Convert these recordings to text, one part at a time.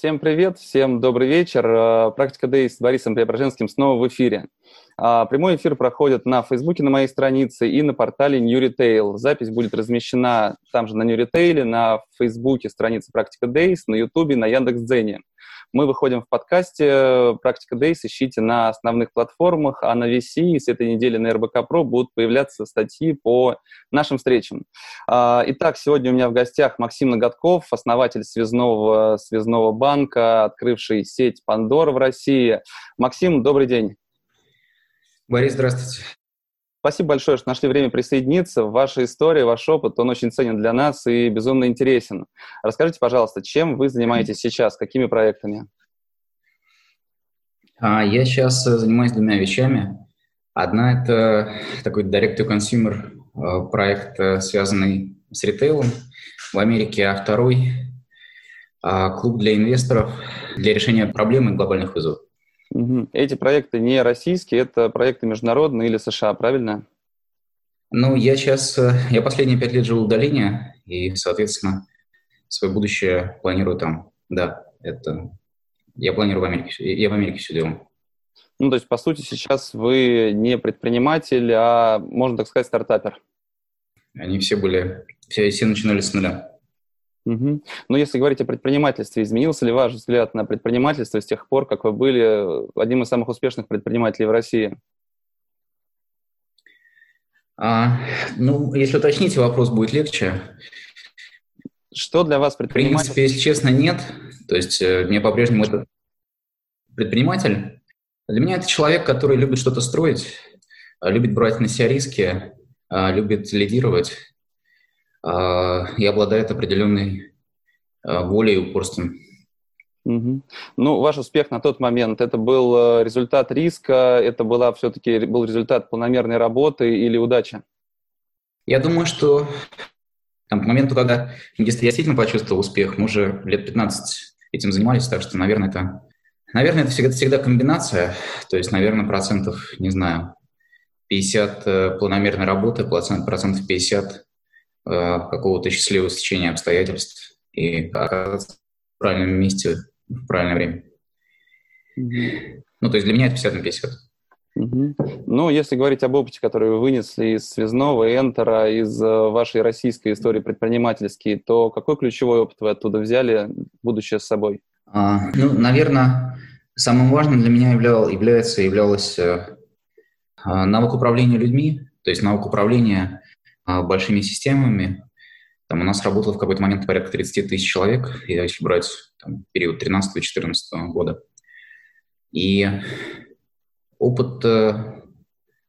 Всем привет, всем добрый вечер. Э, Практика Day с Борисом Преображенским снова в эфире. А, прямой эфир проходит на Фейсбуке на моей странице и на портале New Retail. Запись будет размещена там же на New Retail, на Фейсбуке странице Практика Days, на Ютубе, на Яндекс.Дзене. Мы выходим в подкасте «Практика Days», ищите на основных платформах, а на VC с этой недели на РБК Про будут появляться статьи по нашим встречам. А, итак, сегодня у меня в гостях Максим Ноготков, основатель связного, связного банка, открывший сеть Пандора в России. Максим, добрый день. Борис, здравствуйте. Спасибо большое, что нашли время присоединиться. Ваша история, ваш опыт, он очень ценен для нас и безумно интересен. Расскажите, пожалуйста, чем вы занимаетесь сейчас, какими проектами? А, я сейчас занимаюсь двумя вещами. Одна – это такой direct-to-consumer а, проект, э, связанный с ритейлом в Америке, а второй клуб для инвесторов для решения проблем и глобальных вызовов. Угу. Эти проекты не российские, это проекты международные или США, правильно? Ну, я сейчас, э, я последние пять лет живу в долине, и, соответственно, свое будущее планирую там. Да, это я планирую в Америке, я в Америке все делаю. Ну, то есть, по сути, сейчас вы не предприниматель, а, можно так сказать, стартапер. Они все были, все, все начинали с нуля. Угу. Но если говорить о предпринимательстве, изменился ли ваш взгляд на предпринимательство с тех пор, как вы были одним из самых успешных предпринимателей в России? А, ну, если уточните, вопрос будет легче. Что для вас предприниматель? В принципе, если честно, нет. То есть э, мне по-прежнему это предприниматель. Для меня это человек, который любит что-то строить, любит брать на себя риски, любит лидировать, и обладает определенной а, волей и упорством. Угу. Ну, ваш успех на тот момент, это был э, результат риска, это была все-таки был результат планомерной работы или удачи? Я думаю, что там, к моменту, когда я действительно почувствовал успех, мы уже лет 15 этим занимались, так что, наверное, это, наверное, это всегда, всегда комбинация, то есть, наверное, процентов, не знаю, 50 э, планомерной работы, процентов 50 Э, какого-то счастливого стечения обстоятельств и оказаться в правильном месте в правильное время. Mm-hmm. Ну, то есть для меня это 50 на 50. Угу. Ну, если говорить об опыте, который вы вынесли из связного, энтера, из э, вашей российской истории предпринимательской, то какой ключевой опыт вы оттуда взяли, будущее с собой? А, ну, наверное, самым важным для меня являл, является, являлось э, навык управления людьми, то есть навык управления а, большими системами. Там у нас работало в какой-то момент порядка 30 тысяч человек, если брать там, период 13-14 года. И опыт э,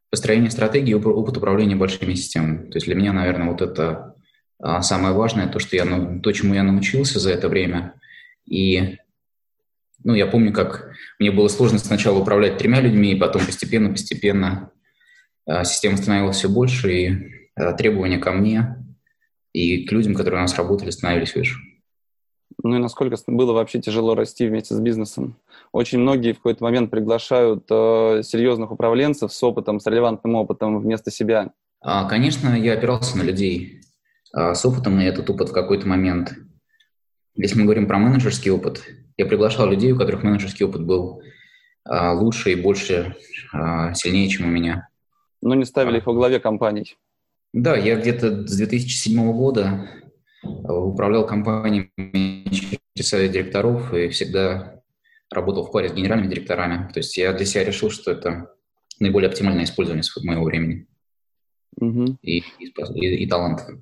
построения стратегии, опыт управления большими системами. То есть для меня, наверное, вот это а, самое важное, то, что я, то, чему я научился за это время. И ну, я помню, как мне было сложно сначала управлять тремя людьми, и потом постепенно-постепенно а, система становилась все больше, и требования ко мне и к людям, которые у нас работали, становились выше. Ну и насколько было вообще тяжело расти вместе с бизнесом? Очень многие в какой-то момент приглашают э, серьезных управленцев с опытом, с релевантным опытом вместо себя. А, конечно, я опирался на людей а, с опытом, и этот опыт в какой-то момент. Если мы говорим про менеджерский опыт, я приглашал людей, у которых менеджерский опыт был а, лучше и больше, а, сильнее, чем у меня. Но не ставили их во главе компаний. Да, я где-то с 2007 года э, управлял компаниями через совет директоров и всегда работал в паре с генеральными директорами. То есть я для себя решил, что это наиболее оптимальное использование моего времени угу. и, и, и, и таланта.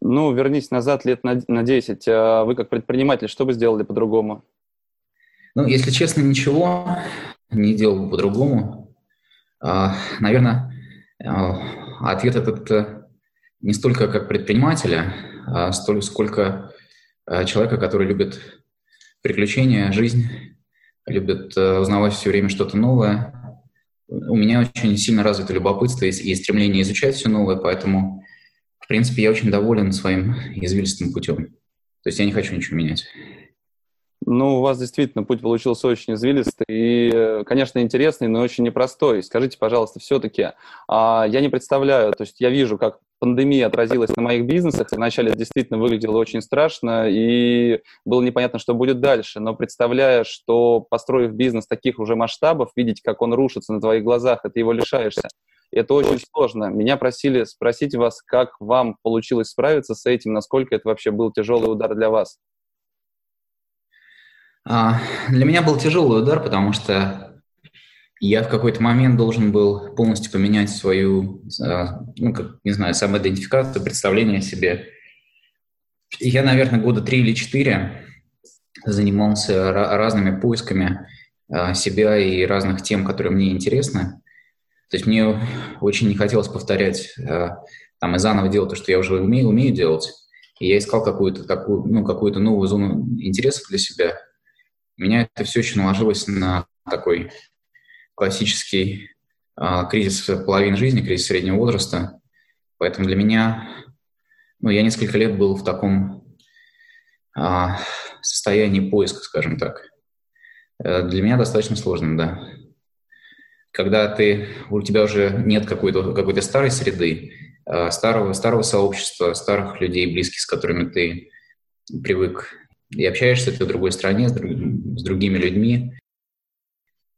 Ну, вернись назад лет на, на 10. А вы как предприниматель, что бы сделали по-другому? Ну, если честно, ничего не делал бы по-другому. А, наверное, ответ этот не столько как предпринимателя, а столько, сколько э, человека, который любит приключения, жизнь, любит э, узнавать все время что-то новое. У меня очень сильно развито любопытство и, и стремление изучать все новое, поэтому, в принципе, я очень доволен своим извилистым путем. То есть я не хочу ничего менять. Ну, у вас действительно путь получился очень извилистый и, э, конечно, интересный, но очень непростой. Скажите, пожалуйста, все-таки, а, я не представляю, то есть я вижу, как пандемия отразилась на моих бизнесах. Вначале действительно выглядело очень страшно, и было непонятно, что будет дальше. Но представляя, что, построив бизнес таких уже масштабов, видеть, как он рушится на твоих глазах, это его лишаешься. Это очень сложно. Меня просили спросить вас, как вам получилось справиться с этим, насколько это вообще был тяжелый удар для вас. А, для меня был тяжелый удар, потому что я в какой-то момент должен был полностью поменять свою, а, ну, как, не знаю, самоидентификацию, представление о себе. Я, наверное, года три или четыре занимался разными поисками а, себя и разных тем, которые мне интересны. То есть мне очень не хотелось повторять там и заново делать то, что я уже умею, умею делать. И я искал какую-то такую, ну, какую-то новую зону интересов для себя – меня это все еще наложилось на такой классический э, кризис половины жизни, кризис среднего возраста. Поэтому для меня, ну, я несколько лет был в таком э, состоянии поиска, скажем так. Э, для меня достаточно сложно, да. Когда ты, у тебя уже нет какой-то какой старой среды, э, старого, старого сообщества, старых людей, близких, с которыми ты привык и общаешься ты в другой стране с, друг, с другими людьми.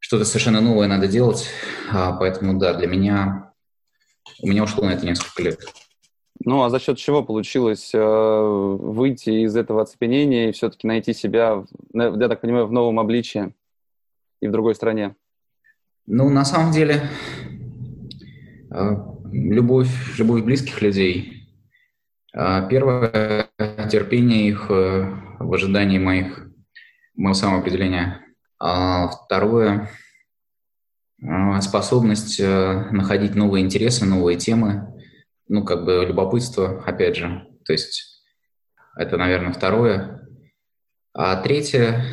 Что-то совершенно новое надо делать, а, поэтому да, для меня у меня ушло на это несколько лет. Ну, а за счет чего получилось э, выйти из этого оцепенения и все-таки найти себя, я так понимаю, в новом обличии и в другой стране? Ну, на самом деле, э, любовь, любовь близких людей. Э, первое — терпение их э, в ожидании моих, моего самоопределения. А второе а, – способность э, находить новые интересы, новые темы, ну, как бы любопытство, опять же. То есть это, наверное, второе. А третье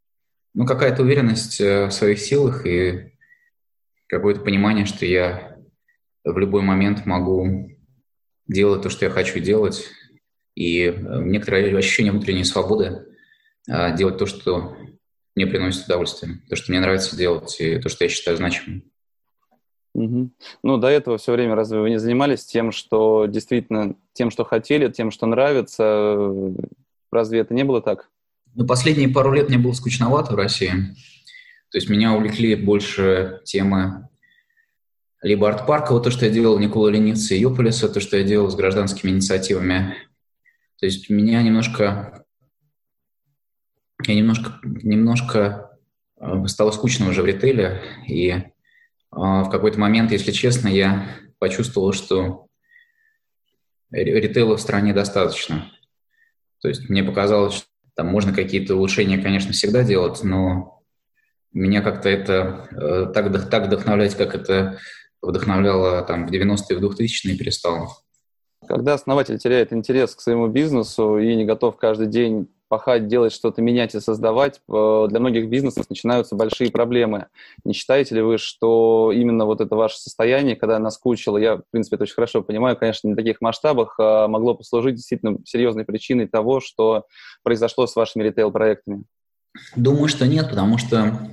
– ну, какая-то уверенность э, в своих силах и какое-то понимание, что я в любой момент могу делать то, что я хочу делать, и э, некоторое ощущение внутренней свободы а, делать то, что мне приносит удовольствие, то, что мне нравится делать, и то, что я считаю значимым. Угу. Ну, до этого все время разве вы не занимались тем, что действительно, тем, что хотели, тем, что нравится? Разве это не было так? Ну, последние пару лет мне было скучновато в России. То есть меня увлекли больше темы либо арт-парка, вот то, что я делал Никола Ленивце и Юполиса, то, что я делал с гражданскими инициативами, то есть меня немножко, я немножко, немножко э, стало скучно уже в ритейле, и э, в какой-то момент, если честно, я почувствовал, что ритейла в стране достаточно. То есть мне показалось, что там можно какие-то улучшения, конечно, всегда делать, но меня как-то это э, так, так вдохновлять, как это вдохновляло там в 90-е, в 2000-е перестало. Когда основатель теряет интерес к своему бизнесу и не готов каждый день пахать, делать что-то, менять и создавать, э, для многих бизнесов начинаются большие проблемы. Не считаете ли вы, что именно вот это ваше состояние, когда наскучило, я, в принципе, это очень хорошо понимаю, конечно, не в таких масштабах, а могло послужить действительно серьезной причиной того, что произошло с вашими ритейл-проектами? Думаю, что нет, потому что,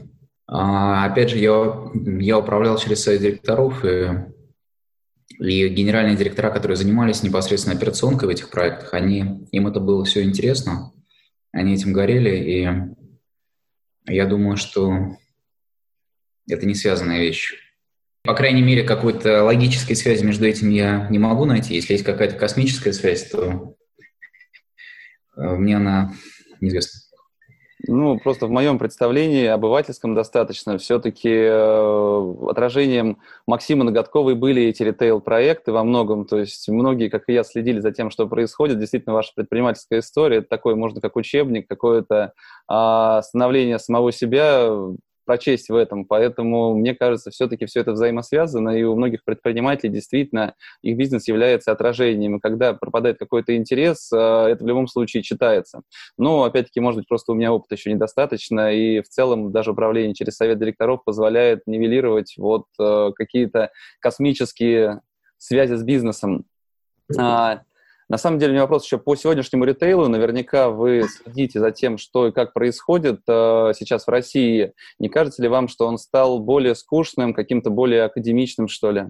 а, опять же, я, я управлял через совет директоров, и и генеральные директора, которые занимались непосредственно операционкой в этих проектах, они, им это было все интересно, они этим горели, и я думаю, что это не связанная вещь. По крайней мере, какой-то логической связи между этим я не могу найти. Если есть какая-то космическая связь, то э, мне она неизвестна. Ну, просто в моем представлении, обывательском достаточно, все-таки э, отражением Максима Ноготковой были эти ритейл-проекты во многом. То есть многие, как и я, следили за тем, что происходит. Действительно, ваша предпринимательская история – это такой, можно как учебник, какое-то э, становление самого себя, прочесть в этом. Поэтому, мне кажется, все-таки все это взаимосвязано, и у многих предпринимателей действительно их бизнес является отражением. И когда пропадает какой-то интерес, это в любом случае читается. Но, опять-таки, может быть, просто у меня опыта еще недостаточно, и в целом даже управление через совет директоров позволяет нивелировать вот какие-то космические связи с бизнесом. А, на самом деле, у меня вопрос еще по сегодняшнему ритейлу. Наверняка вы следите за тем, что и как происходит э, сейчас в России. Не кажется ли вам, что он стал более скучным, каким-то более академичным, что ли?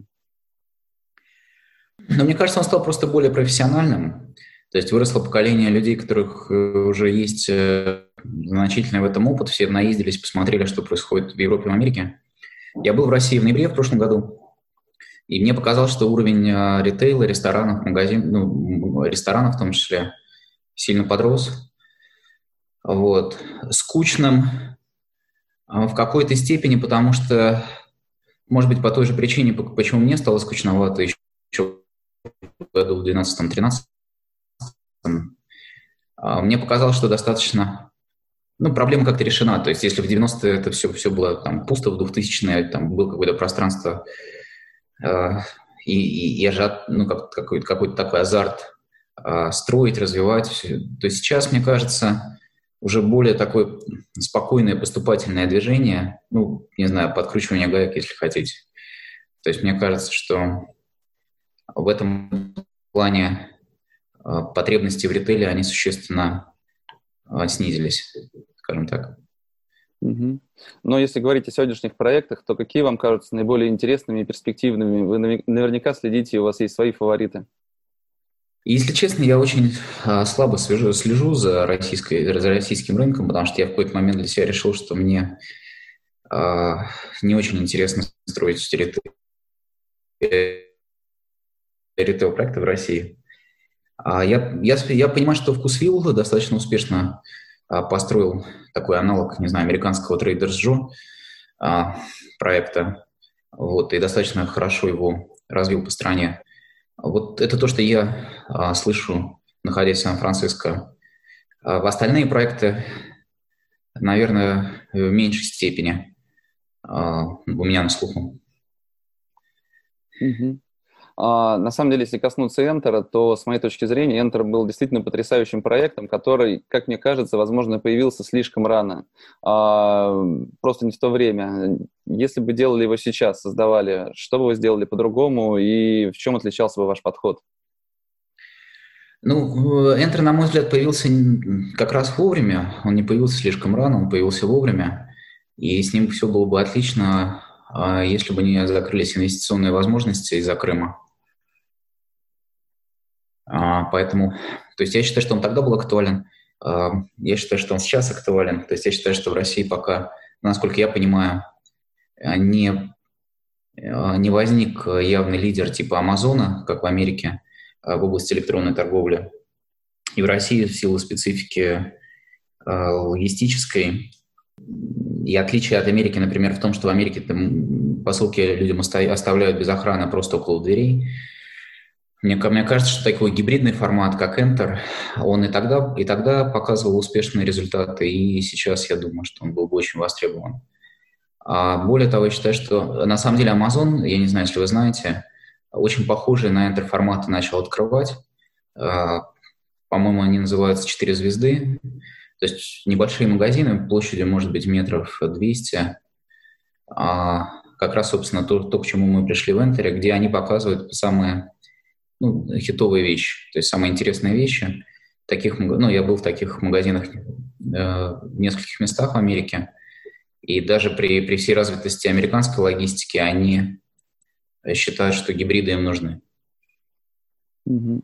Но мне кажется, он стал просто более профессиональным. То есть выросло поколение людей, которых э, уже есть э, значительный в этом опыт. Все наездились, посмотрели, что происходит в Европе и в Америке. Я был в России в ноябре в прошлом году. И мне показалось, что уровень а, ритейла, ресторанов, магазин, ну, ресторанов в том числе, сильно подрос. Вот. Скучным а, в какой-то степени, потому что, может быть, по той же причине, почему мне стало скучновато еще в году в 12-13, а, мне показалось, что достаточно ну, проблема как-то решена. То есть, если в 90-е это все, все было там пусто, в 2000-е там было какое-то пространство Э, и, и, и ажиот, ну, как, какой-то, какой-то такой азарт строить, развивать. То есть сейчас, мне кажется, уже более такое спокойное поступательное движение, ну, не знаю, подкручивание гаек, если хотите. То есть мне кажется, что в этом плане э, потребности в ритейле, они существенно снизились, скажем так. Угу. Но если говорить о сегодняшних проектах, то какие вам кажутся наиболее интересными и перспективными? Вы наверняка следите, у вас есть свои фавориты. Если честно, я очень а, слабо слежу, слежу за, российской, за российским рынком, потому что я в какой-то момент для себя решил, что мне а, не очень интересно строить ритейл-проекты в России. А я, я, я понимаю, что Вкусвилл достаточно успешно построил такой аналог, не знаю, американского Traders Joe проекта, вот, и достаточно хорошо его развил по стране. Вот это то, что я а, слышу, находясь в Сан-Франциско. в остальные проекты, наверное, в меньшей степени у меня на слуху. Mm-hmm. А, на самом деле, если коснуться Enter, то, с моей точки зрения, Enter был действительно потрясающим проектом, который, как мне кажется, возможно, появился слишком рано. А, просто не в то время. Если бы делали его сейчас, создавали, что бы вы сделали по-другому и в чем отличался бы ваш подход? Ну, Enter, на мой взгляд, появился как раз вовремя. Он не появился слишком рано, он появился вовремя. И с ним все было бы отлично, а, если бы не закрылись инвестиционные возможности из-за Крыма. А, поэтому, то есть я считаю, что он тогда был актуален, а, я считаю, что он сейчас актуален. То есть я считаю, что в России пока, насколько я понимаю, не, не возник явный лидер типа Амазона, как в Америке, а, в области электронной торговли. И в России в силу специфики логистической и отличие от Америки, например, в том, что в Америке посылки людям оставляют без охраны просто около дверей, мне, мне кажется, что такой гибридный формат, как Enter, он и тогда, и тогда показывал успешные результаты, и сейчас я думаю, что он был бы очень востребован. А более того, я считаю, что на самом деле Amazon, я не знаю, если вы знаете, очень похожие на Enter форматы начал открывать. А, по-моему, они называются «Четыре звезды». То есть небольшие магазины площадью, может быть, метров 200. А как раз, собственно, то, то, к чему мы пришли в Enter, где они показывают самые ну, хитовые вещи, то есть самые интересные вещи. Таких, ну, я был в таких магазинах э, в нескольких местах в Америке, и даже при, при всей развитости американской логистики они считают, что гибриды им нужны. Mm-hmm.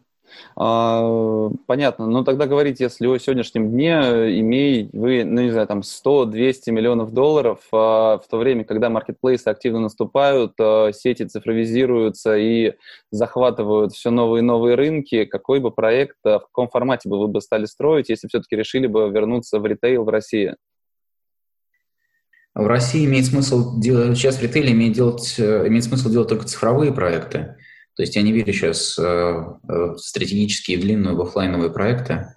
А, понятно. Но тогда говорите, если о сегодняшнем дне э, имеете вы, ну не знаю, там 100-200 миллионов долларов, а, в то время, когда маркетплейсы активно наступают, а, сети цифровизируются и захватывают все новые и новые рынки, какой бы проект, в каком формате бы вы бы стали строить, если все-таки решили бы вернуться в ритейл в России? В России имеет смысл делать, сейчас в ритейле имеет, делать, э, имеет смысл делать только цифровые проекты. То есть я не верю сейчас э, в стратегические длинные офлайновые проекты.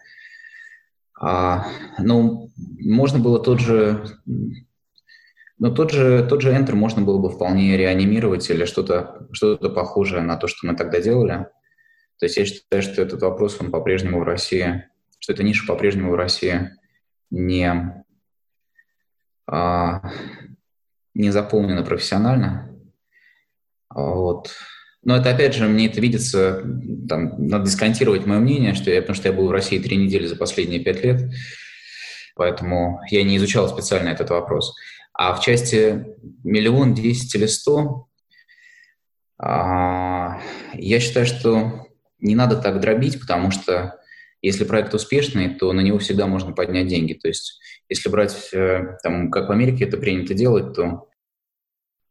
А, ну, можно было тот же, Но тот же, тот же Enter можно было бы вполне реанимировать или что-то что похожее на то, что мы тогда делали. То есть я считаю, что этот вопрос, он по-прежнему в России, что эта ниша по-прежнему в России не, а, не заполнена профессионально. Вот. Но это, опять же, мне это видится, там, надо дисконтировать мое мнение, что я, потому что я был в России три недели за последние пять лет, поэтому я не изучал специально этот вопрос. А в части миллион, десять или сто, а, я считаю, что не надо так дробить, потому что если проект успешный, то на него всегда можно поднять деньги. То есть если брать, э, там, как в Америке это принято делать, то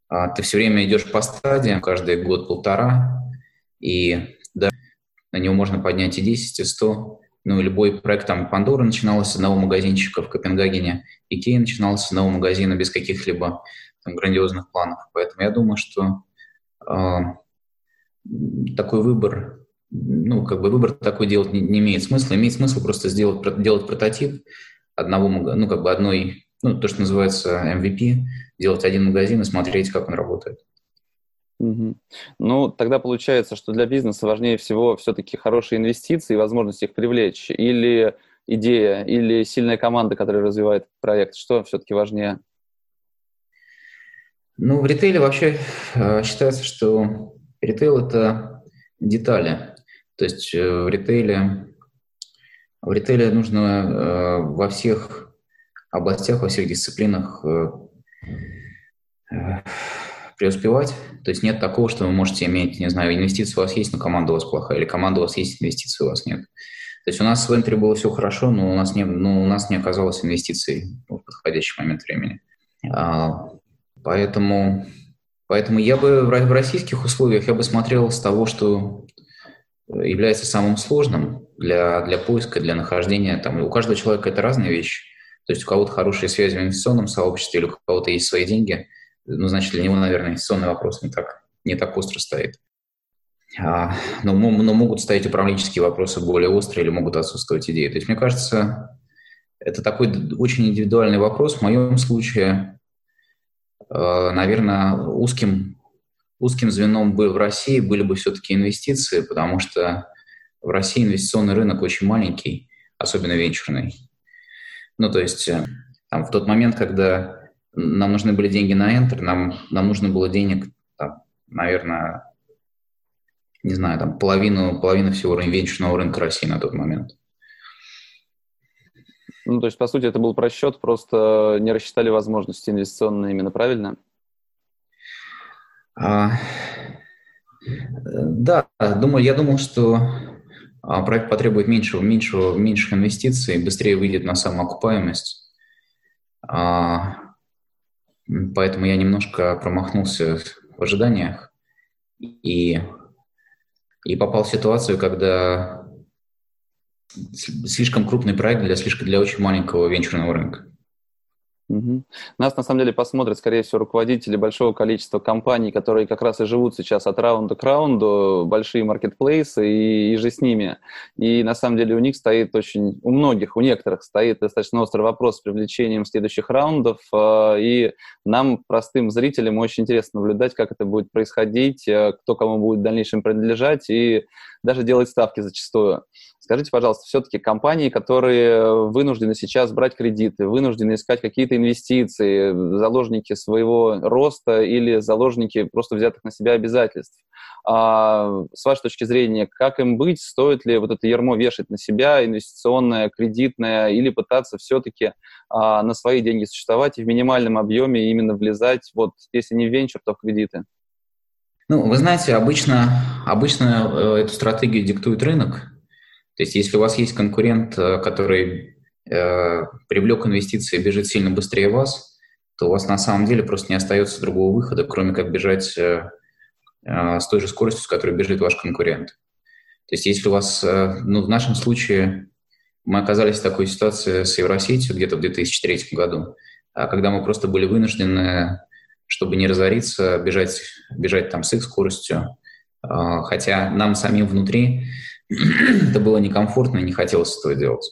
ты все время идешь по стадиям, каждый год-полтора, и да, на него можно поднять и 10, и 100. Ну, любой проект, там, Пандора начиналась с одного магазинчика в Копенгагене, Икея начиналась с одного магазина без каких-либо там, грандиозных планов. Поэтому я думаю, что э, такой выбор ну, как бы выбор такой делать не, не имеет смысла. Имеет смысл просто сделать, делать прототип одного, ну, как бы одной, ну, то, что называется MVP, делать один магазин и смотреть, как он работает. Угу. Ну, тогда получается, что для бизнеса важнее всего все-таки хорошие инвестиции и возможность их привлечь, или идея, или сильная команда, которая развивает проект. Что все-таки важнее? Ну, в ритейле вообще э, считается, что ритейл – это детали. То есть э, в ритейле, в ритейле нужно э, во всех областях, во всех дисциплинах э, преуспевать. То есть нет такого, что вы можете иметь, не знаю, инвестиции у вас есть, но команда у вас плохая, или команда у вас есть, инвестиции у вас нет. То есть у нас в Энтри было все хорошо, но у нас не, но у нас не оказалось инвестиций в подходящий момент времени. А, поэтому, поэтому я бы в российских условиях я бы смотрел с того, что является самым сложным для, для поиска, для нахождения. Там, у каждого человека это разные вещи. То есть у кого-то хорошие связи в инвестиционном сообществе, или у кого-то есть свои деньги, ну, значит, для него, наверное, инвестиционный вопрос не так, не так остро стоит. А, но, но могут стоять управленческие вопросы более острые или могут отсутствовать идеи. То есть, мне кажется, это такой очень индивидуальный вопрос. В моем случае, э, наверное, узким узким звеном был в России были бы все-таки инвестиции, потому что в России инвестиционный рынок очень маленький, особенно венчурный. Ну, то есть э, там, в тот момент, когда нам нужны были деньги на Enter, нам, нам нужно было денег, там, наверное, не знаю, там половину, половину всего венчурного рынка России на тот момент. Ну, то есть, по сути, это был просчет, просто не рассчитали возможности инвестиционные именно, правильно? А, да, думаю, я думал, что проект потребует меньшего, меньшего, меньших инвестиций, быстрее выйдет на самоокупаемость. А, поэтому я немножко промахнулся в ожиданиях и, и попал в ситуацию, когда слишком крупный проект для, слишком, для очень маленького венчурного рынка. Угу. Нас, на самом деле, посмотрят, скорее всего, руководители большого количества компаний, которые как раз и живут сейчас от раунда к раунду, большие маркетплейсы и, и же с ними. И, на самом деле, у них стоит очень, у многих, у некоторых стоит достаточно острый вопрос с привлечением следующих раундов, а, и нам, простым зрителям, очень интересно наблюдать, как это будет происходить, э, кто кому будет в дальнейшем принадлежать, и даже делать ставки зачастую. Скажите, пожалуйста, все-таки компании, которые вынуждены сейчас брать кредиты, вынуждены искать какие-то инвестиции, заложники своего роста или заложники просто взятых на себя обязательств, а, с вашей точки зрения, как им быть? Стоит ли вот это ярмо вешать на себя, инвестиционное, кредитное, или пытаться все-таки а, на свои деньги существовать и в минимальном объеме именно влезать, вот если не в венчур, то в кредиты? Ну, вы знаете, обычно, обычно э, эту стратегию диктует рынок, то есть если у вас есть конкурент, э, который э, привлек инвестиции и бежит сильно быстрее вас, то у вас на самом деле просто не остается другого выхода, кроме как бежать э, э, с той же скоростью, с которой бежит ваш конкурент. То есть если у вас, ну в нашем случае мы оказались в такой ситуации с Евросетью где-то в 2003 году, а когда мы просто были вынуждены, чтобы не разориться, бежать, бежать там с их скоростью, хотя нам самим внутри это было некомфортно и не хотелось этого делать.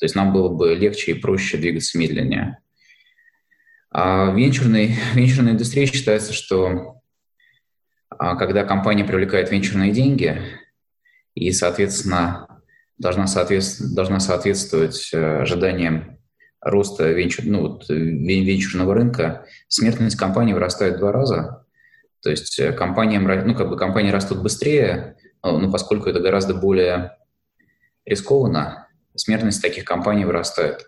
То есть нам было бы легче и проще двигаться медленнее. А венчурной, венчурной индустрии считается, что а, когда компания привлекает венчурные деньги и, соответственно, должна, соответствовать, должна соответствовать э, ожиданиям роста венчур, ну, вот, венчурного рынка, смертность компании вырастает в два раза. То есть э, компаниям, ну, как бы компании растут быстрее, ну, поскольку это гораздо более рискованно, смертность таких компаний вырастает.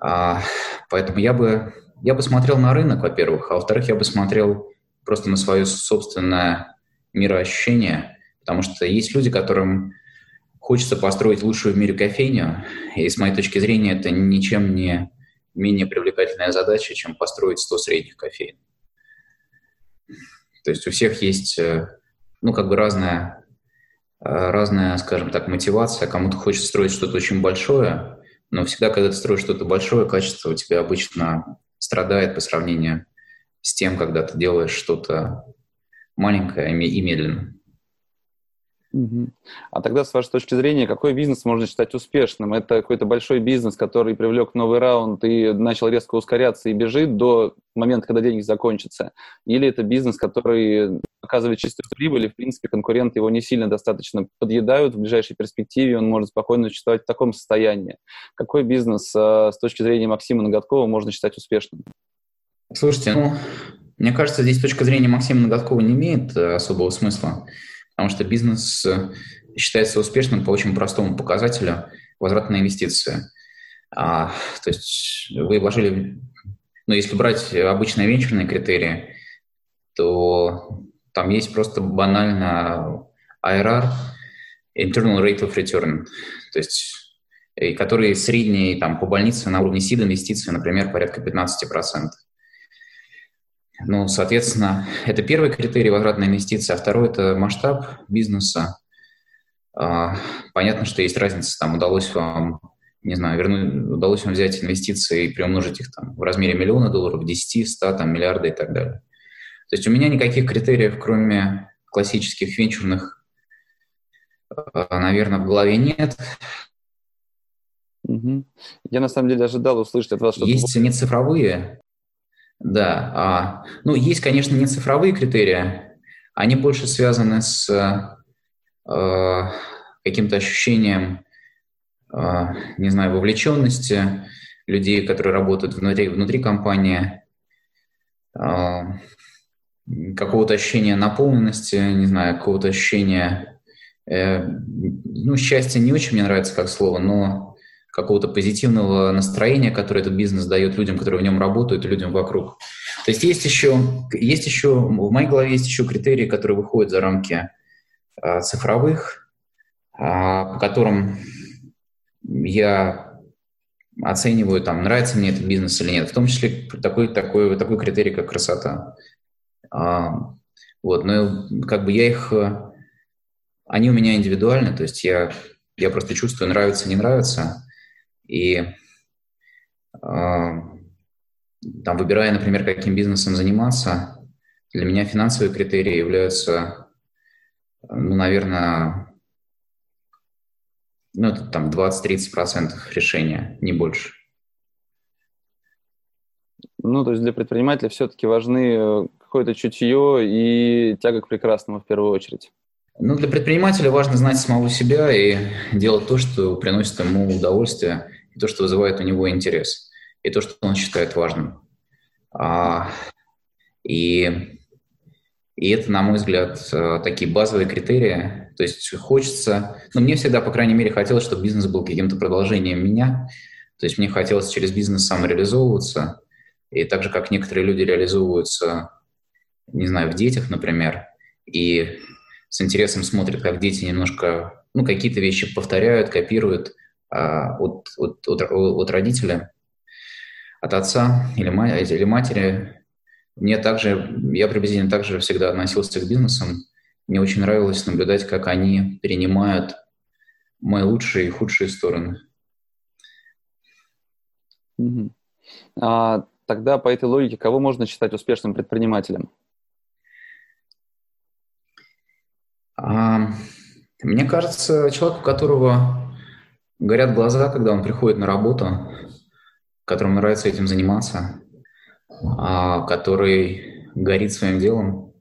А, поэтому я бы, я бы смотрел на рынок, во-первых, а во-вторых, я бы смотрел просто на свое собственное мироощущение, потому что есть люди, которым хочется построить лучшую в мире кофейню, и с моей точки зрения это ничем не менее привлекательная задача, чем построить 100 средних кофеин. То есть у всех есть, э, ну, как бы разная, разная, скажем так, мотивация. Кому-то хочется строить что-то очень большое, но всегда, когда ты строишь что-то большое, качество у тебя обычно страдает по сравнению с тем, когда ты делаешь что-то маленькое и медленно. А тогда, с вашей точки зрения, какой бизнес можно считать успешным? Это какой-то большой бизнес, который привлек новый раунд и начал резко ускоряться и бежит до момента, когда деньги закончатся? Или это бизнес, который показывает чистую прибыль, и, в принципе, конкуренты его не сильно достаточно подъедают в ближайшей перспективе, он может спокойно существовать в таком состоянии. Какой бизнес э, с точки зрения Максима Ноготкова можно считать успешным? Слушайте, ну, мне кажется, здесь точка зрения Максима Ноготкова не имеет э, особого смысла потому что бизнес э, считается успешным по очень простому показателю – возврат на инвестиции. А, то есть вы вложили, ну, если брать обычные венчурные критерии, то там есть просто банально IRR, Internal Rate of Return, то есть и который средний там, по больнице на уровне сид инвестиции, например, порядка 15%. Ну, соответственно, это первый критерий возвратной инвестиции, а второй – это масштаб бизнеса. А, понятно, что есть разница, там удалось вам, не знаю, вернуть, удалось вам взять инвестиции и приумножить их там в размере миллиона долларов, 10, 100, там, миллиарда и так далее. То есть у меня никаких критериев, кроме классических венчурных, а, наверное, в голове нет. Угу. Я на самом деле ожидал услышать от вас что-то. Есть не цифровые, да, а, ну, есть, конечно, не цифровые критерии, они больше связаны с э, каким-то ощущением, э, не знаю, вовлеченности людей, которые работают внутри, внутри компании, э, какого-то ощущения наполненности, не знаю, какого-то ощущения, э, ну, счастье не очень мне нравится как слово, но какого-то позитивного настроения, которое этот бизнес дает людям, которые в нем работают, людям вокруг. То есть есть еще, есть еще, в моей голове есть еще критерии, которые выходят за рамки а, цифровых, а, по которым я оцениваю, там, нравится мне этот бизнес или нет, в том числе такой, такой, такой критерий, как красота. А, вот, но как бы я их, они у меня индивидуальны, то есть я, я просто чувствую, нравится, не нравится. И э, там, выбирая, например, каким бизнесом заниматься, для меня финансовые критерии являются, ну, наверное, ну, это там 20-30% решения, не больше. Ну, то есть для предпринимателя все-таки важны э, какое-то чутье и тяга к прекрасному в первую очередь. Ну, для предпринимателя важно знать самого себя и делать то, что приносит ему удовольствие и то, что вызывает у него интерес, и то, что он считает важным. А, и, и это, на мой взгляд, э, такие базовые критерии. То есть хочется, ну, мне всегда, по крайней мере, хотелось, чтобы бизнес был каким-то продолжением меня. То есть мне хотелось через бизнес самореализовываться. И так же, как некоторые люди реализовываются, не знаю, в детях, например, и с интересом смотрят, как дети немножко, ну, какие-то вещи повторяют, копируют, а, от, от, от, от родителя, от отца или, ма- или матери. Мне также, я приблизительно так же всегда относился к бизнесам. Мне очень нравилось наблюдать, как они перенимают мои лучшие и худшие стороны. Mm-hmm. А, тогда по этой логике, кого можно считать успешным предпринимателем? А, мне кажется, человек, у которого горят глаза, когда он приходит на работу, которому нравится этим заниматься, а, который горит своим делом.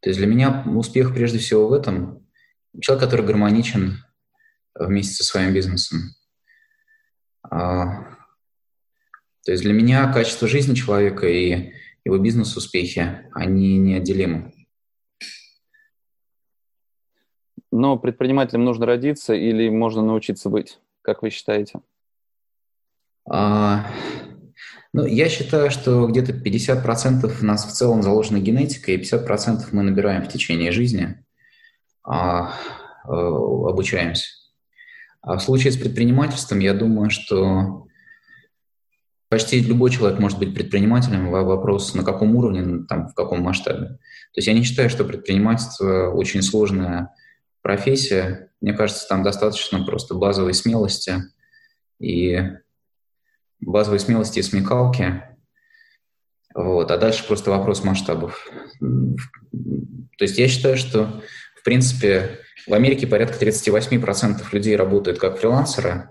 То есть для меня успех прежде всего в этом. Человек, который гармоничен вместе со своим бизнесом. А, то есть для меня качество жизни человека и его бизнес-успехи, они неотделимы. Но предпринимателем нужно родиться или можно научиться быть? Как вы считаете? А, ну, я считаю, что где-то 50% у нас в целом заложена генетика, и 50% мы набираем в течение жизни, а, а, обучаемся. А в случае с предпринимательством, я думаю, что почти любой человек может быть предпринимателем. Вопрос, на каком уровне, там, в каком масштабе. То есть я не считаю, что предпринимательство очень сложная профессия. Мне кажется, там достаточно просто базовой смелости и базовой смелости и смекалки. Вот. А дальше просто вопрос масштабов. То есть я считаю, что, в принципе, в Америке порядка 38% людей работают как фрилансеры,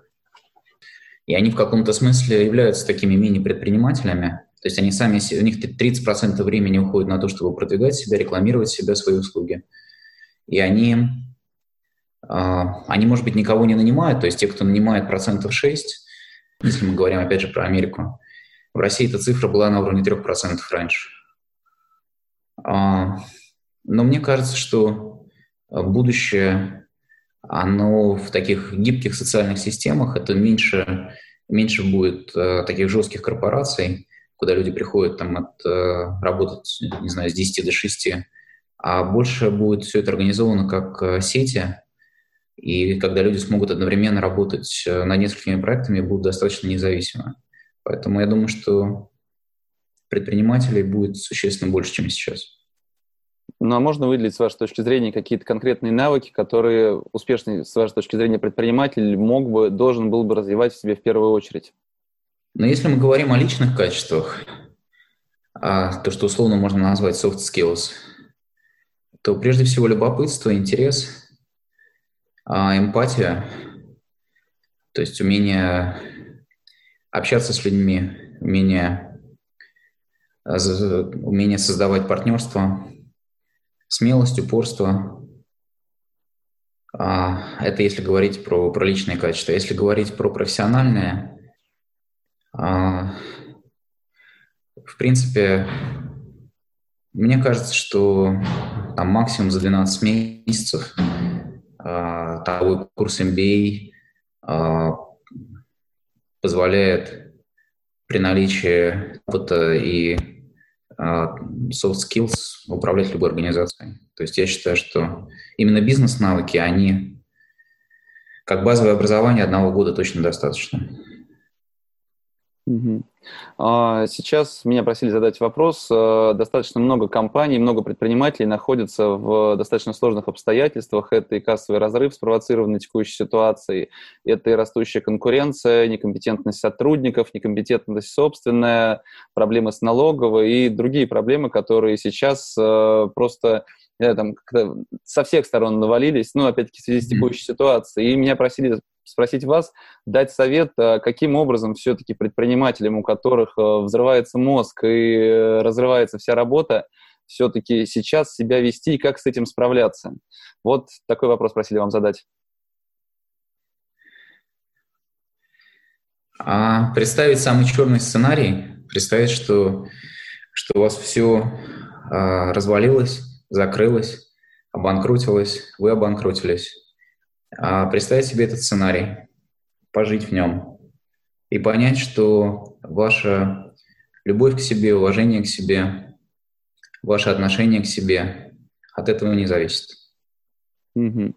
и они в каком-то смысле являются такими мини-предпринимателями. То есть они сами, у них 30% времени уходит на то, чтобы продвигать себя, рекламировать себя, свои услуги. И они, а, они, может быть, никого не нанимают, то есть те, кто нанимает процентов 6, если мы говорим, опять же, про Америку. В России эта цифра была на уровне 3% раньше. А, но мне кажется, что будущее, оно в таких гибких социальных системах, это меньше, меньше будет э, таких жестких корпораций, куда люди приходят там от, э, работать, не знаю, с 10 до 6, а больше будет все это организовано как э, сети, и когда люди смогут одновременно работать э, над несколькими проектами, будут достаточно независимы. Поэтому я думаю, что предпринимателей будет существенно больше, чем сейчас. Ну а можно выделить, с вашей точки зрения, какие-то конкретные навыки, которые успешный, с вашей точки зрения, предприниматель мог бы, должен был бы развивать в себе в первую очередь? Но если мы говорим о личных качествах, а, то, что условно можно назвать soft skills, то прежде всего любопытство, интерес, а, эмпатия, то есть умение общаться с людьми, умение, умение создавать партнерство, смелость, упорство. А, это если говорить про, про личные качества. Если говорить про профессиональные, а, в принципе, мне кажется, что там максимум за 12 месяцев а, такой курс MBA позволяет при наличии опыта и soft skills управлять любой организацией. То есть я считаю, что именно бизнес-навыки, они как базовое образование одного года точно достаточно. Угу. Сейчас меня просили задать вопрос. Э, достаточно много компаний, много предпринимателей находятся в достаточно сложных обстоятельствах. Это и кассовый разрыв, спровоцированный текущей ситуацией, это и растущая конкуренция, некомпетентность сотрудников, некомпетентность собственная, проблемы с налоговой и другие проблемы, которые сейчас э, просто э, там, со всех сторон навалились, ну, опять-таки, в связи с текущей ситуацией. И меня просили спросить вас, дать совет, а, каким образом все-таки предпринимателям, у которых э, взрывается мозг и э, разрывается вся работа, все-таки сейчас себя вести и как с этим справляться? Вот такой вопрос просили вам задать. А представить самый черный сценарий, представить, что, что у вас все а, развалилось, закрылось, обанкротилось, вы обанкротились, представить себе этот сценарий, пожить в нем и понять, что ваша любовь к себе, уважение к себе, ваше отношение к себе от этого не зависит. Угу.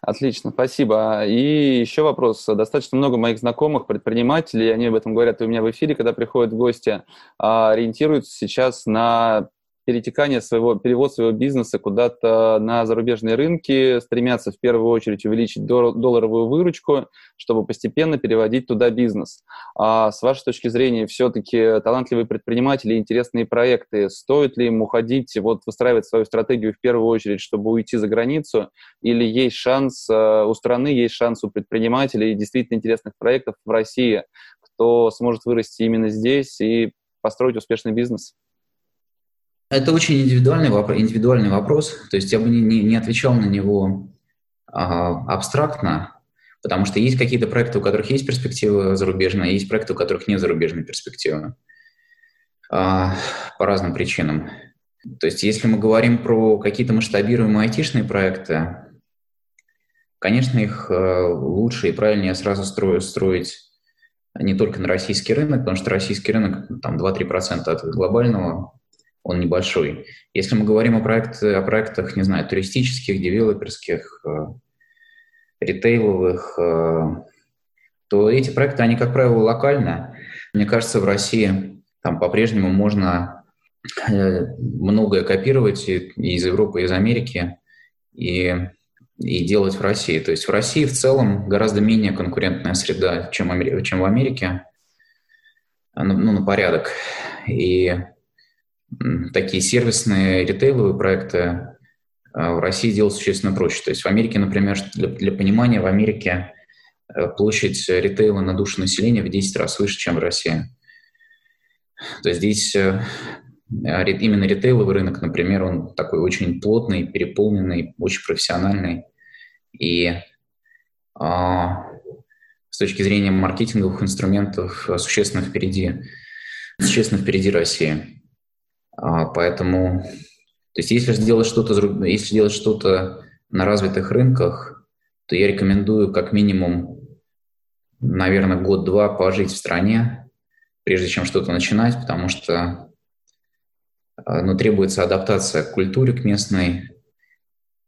Отлично, спасибо. И еще вопрос. Достаточно много моих знакомых предпринимателей, они об этом говорят и у меня в эфире, когда приходят гости, а, ориентируются сейчас на перетекание своего, перевод своего бизнеса куда-то на зарубежные рынки, стремятся в первую очередь увеличить долларовую выручку, чтобы постепенно переводить туда бизнес. А с вашей точки зрения, все-таки талантливые предприниматели, интересные проекты, стоит ли им уходить, вот выстраивать свою стратегию в первую очередь, чтобы уйти за границу, или есть шанс э, у страны, есть шанс у предпринимателей действительно интересных проектов в России, кто сможет вырасти именно здесь и построить успешный бизнес? Это очень индивидуальный вопрос, индивидуальный вопрос. То есть я бы не, не, не отвечал на него а, абстрактно, потому что есть какие-то проекты, у которых есть перспектива зарубежная, есть проекты, у которых нет зарубежной перспективы а, по разным причинам. То есть если мы говорим про какие-то масштабируемые айтишные проекты, конечно, их э, лучше и правильнее сразу строить, строить не только на российский рынок, потому что российский рынок там 2-3% от глобального, он небольшой. Если мы говорим о, проект, о проектах, не знаю, туристических, девелоперских, э, ритейловых, э, то эти проекты, они, как правило, локальные. Мне кажется, в России там по-прежнему можно Э, многое копировать из Европы, из Америки, и, и делать в России. То есть в России в целом гораздо менее конкурентная среда, чем, чем в Америке, ну, ну, на порядок. И такие сервисные ритейловые проекты э, в России делать существенно проще. То есть в Америке, например, для, для понимания, в Америке э, площадь ритейла на душу населения в 10 раз выше, чем в России. То есть здесь а именно ритейловый рынок, например, он такой очень плотный, переполненный, очень профессиональный. И а, с точки зрения маркетинговых инструментов существенно впереди, существенно впереди России. А, поэтому, то есть если сделать что-то, если делать что-то на развитых рынках, то я рекомендую как минимум, наверное, год-два пожить в стране, прежде чем что-то начинать, потому что а, но требуется адаптация к культуре, к местной,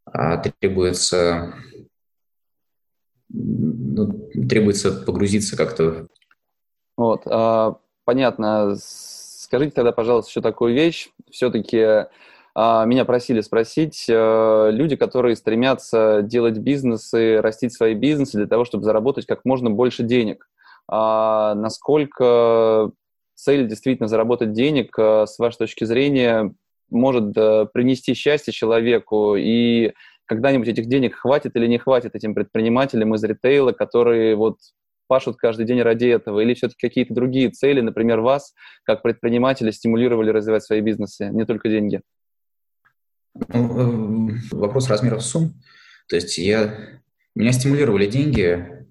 а, требуется, ну, требуется погрузиться как-то. Вот, а, понятно. Скажите тогда, пожалуйста, еще такую вещь. Все-таки меня просили спросить, люди, которые стремятся делать бизнесы, растить свои бизнесы для того, чтобы заработать как можно больше денег, насколько цель действительно заработать денег, э, с вашей точки зрения, может э, принести счастье человеку, и когда-нибудь этих денег хватит или не хватит этим предпринимателям из ритейла, которые вот пашут каждый день ради этого, или все-таки какие-то другие цели, например, вас, как предпринимателя, стимулировали развивать свои бизнесы, не только деньги? Ну, э, вопрос размеров сумм. То есть я, меня стимулировали деньги.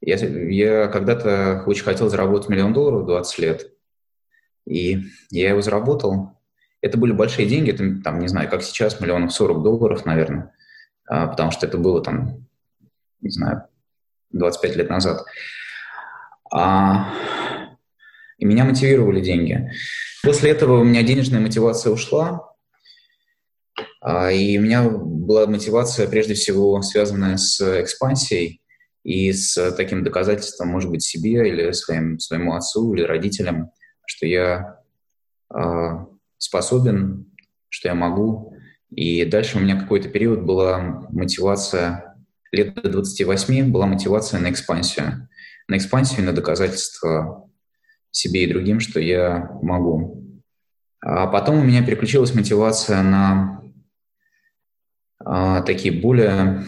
Я, я когда-то очень хотел заработать миллион долларов в 20 лет. И я его заработал. Это были большие деньги, это, там, не знаю, как сейчас, миллионов 40 долларов, наверное, а, потому что это было там, не знаю, 25 лет назад. А, и меня мотивировали деньги. После этого у меня денежная мотивация ушла, а, и у меня была мотивация, прежде всего, связанная с экспансией и с таким доказательством, может быть, себе или своим, своему отцу или родителям, что я э, способен, что я могу. И дальше у меня какой-то период была мотивация, лет до 28 была мотивация на экспансию. На экспансию и на доказательство себе и другим, что я могу. А потом у меня переключилась мотивация на а, такие более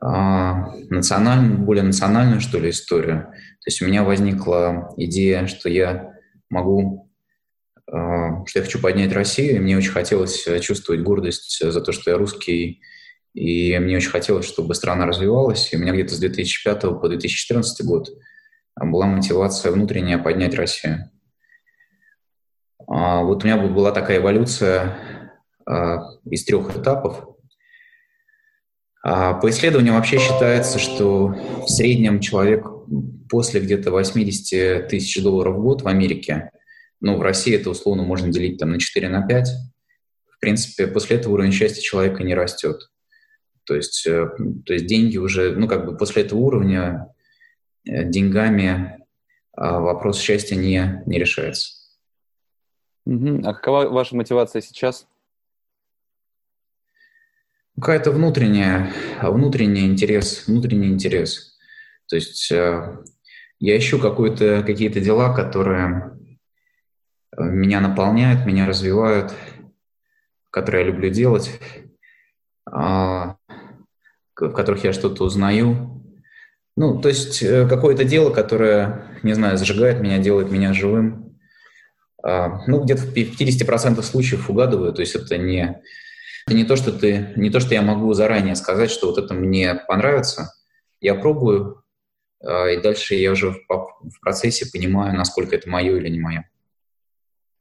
а, национальную, более национальную, что ли, историю. То есть у меня возникла идея, что я могу, а, что я хочу поднять Россию, и мне очень хотелось чувствовать гордость за то, что я русский, и мне очень хотелось, чтобы страна развивалась. И у меня где-то с 2005 по 2014 год была мотивация внутренняя поднять Россию. А, вот у меня была такая эволюция из трех этапов. А по исследованиям вообще считается, что в среднем человек после где-то 80 тысяч долларов в год в Америке, ну, в России это условно можно делить там на 4 на 5, в принципе, после этого уровень счастья человека не растет. То есть, э, то есть деньги уже, ну, как бы после этого уровня э, деньгами а, вопрос счастья не, не решается. А какова ваша мотивация сейчас? Какая-то внутренняя, внутренний интерес, внутренний интерес. То есть э, я ищу какие-то какие-то дела, которые меня наполняют, меня развивают, которые я люблю делать, э, в которых я что-то узнаю. Ну, то есть э, какое-то дело, которое, не знаю, зажигает меня, делает меня живым. а, ну, где-то в 50% случаев угадываю, то есть это не, это не то, что ты, не то, что я могу заранее сказать, что вот это мне понравится. Я пробую, а, и дальше я уже в, в процессе понимаю, насколько это мое или не мое.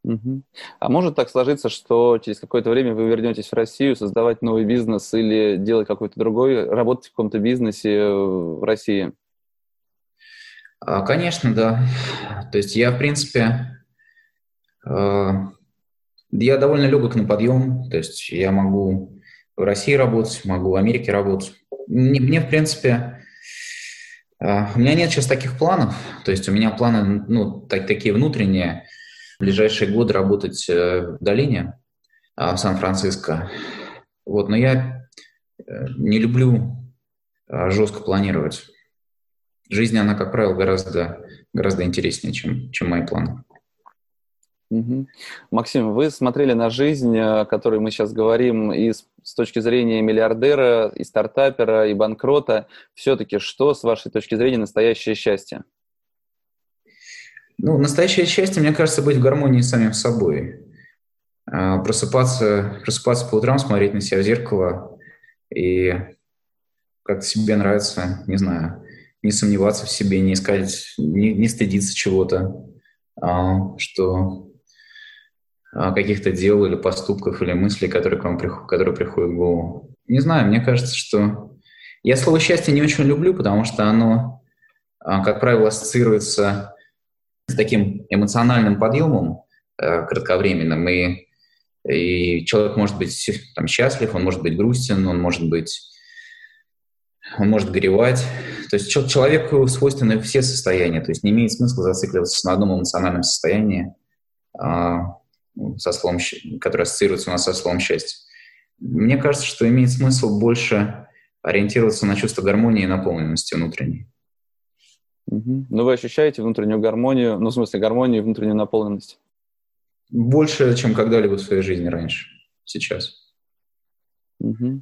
А может так сложиться, что через какое-то время вы вернетесь в Россию, создавать новый бизнес или делать какой-то другой, работать в каком-то бизнесе в России? А, конечно, да. То есть я, в принципе, а, я довольно легок на подъем, то есть я могу в России работать, могу в Америке работать. Мне, в принципе, а, у меня нет сейчас таких планов, то есть у меня планы, ну, так, такие внутренние, в ближайшие годы работать э, в долине, в Сан-Франциско. Вот, но я э, не люблю жестко планировать. Жизнь, она, как правило, гораздо, гораздо интереснее, чем, чем мои планы. Угу. Максим, вы смотрели на жизнь, о которой мы сейчас говорим, и с, с точки зрения миллиардера, и стартапера, и банкрота. Все-таки что, с вашей точки зрения, настоящее счастье? Ну, настоящее счастье, мне кажется, быть в гармонии с самим собой. А, просыпаться, просыпаться по утрам, смотреть на себя в зеркало и как-то себе нравится, не знаю, не сомневаться в себе, не искать, не, не стыдиться чего-то, а, что а, каких-то дел или поступков или мыслей, которые к вам приход, которые приходят в голову. Не знаю, мне кажется, что я слово счастье не очень люблю, потому что оно, как правило, ассоциируется с таким эмоциональным подъемом э, кратковременным, и, и человек может быть там, счастлив, он может быть грустен, он может быть он может горевать. То есть человеку свойственны все состояния, то есть не имеет смысла зацикливаться на одном эмоциональном состоянии, а, со словом, которое ассоциируется у нас со словом счастье. Мне кажется, что имеет смысл больше ориентироваться на чувство гармонии и наполненности внутренней. Угу. Но вы ощущаете внутреннюю гармонию, ну, в смысле, гармонию и внутреннюю наполненность? Больше, чем когда-либо в своей жизни раньше, сейчас. Угу.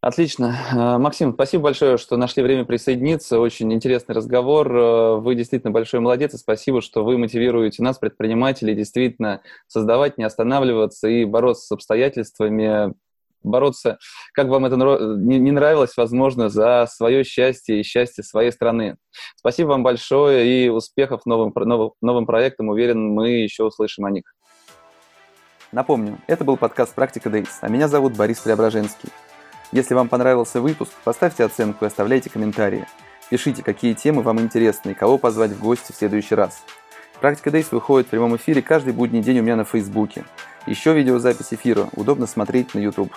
Отлично. Э, Максим, спасибо большое, что нашли время присоединиться. Очень интересный разговор. Э, вы действительно большой молодец, и спасибо, что вы мотивируете нас, предпринимателей, действительно создавать, не останавливаться и бороться с обстоятельствами, бороться, как вам это не нравилось, возможно, за свое счастье и счастье своей страны. Спасибо вам большое и успехов новым, новым, новым проектам. Уверен, мы еще услышим о них. Напомню, это был подкаст «Практика Дейс», а меня зовут Борис Преображенский. Если вам понравился выпуск, поставьте оценку и оставляйте комментарии. Пишите, какие темы вам интересны и кого позвать в гости в следующий раз. Практика Дейс выходит в прямом эфире каждый будний день у меня на Фейсбуке. Еще видеозапись эфира удобно смотреть на YouTube.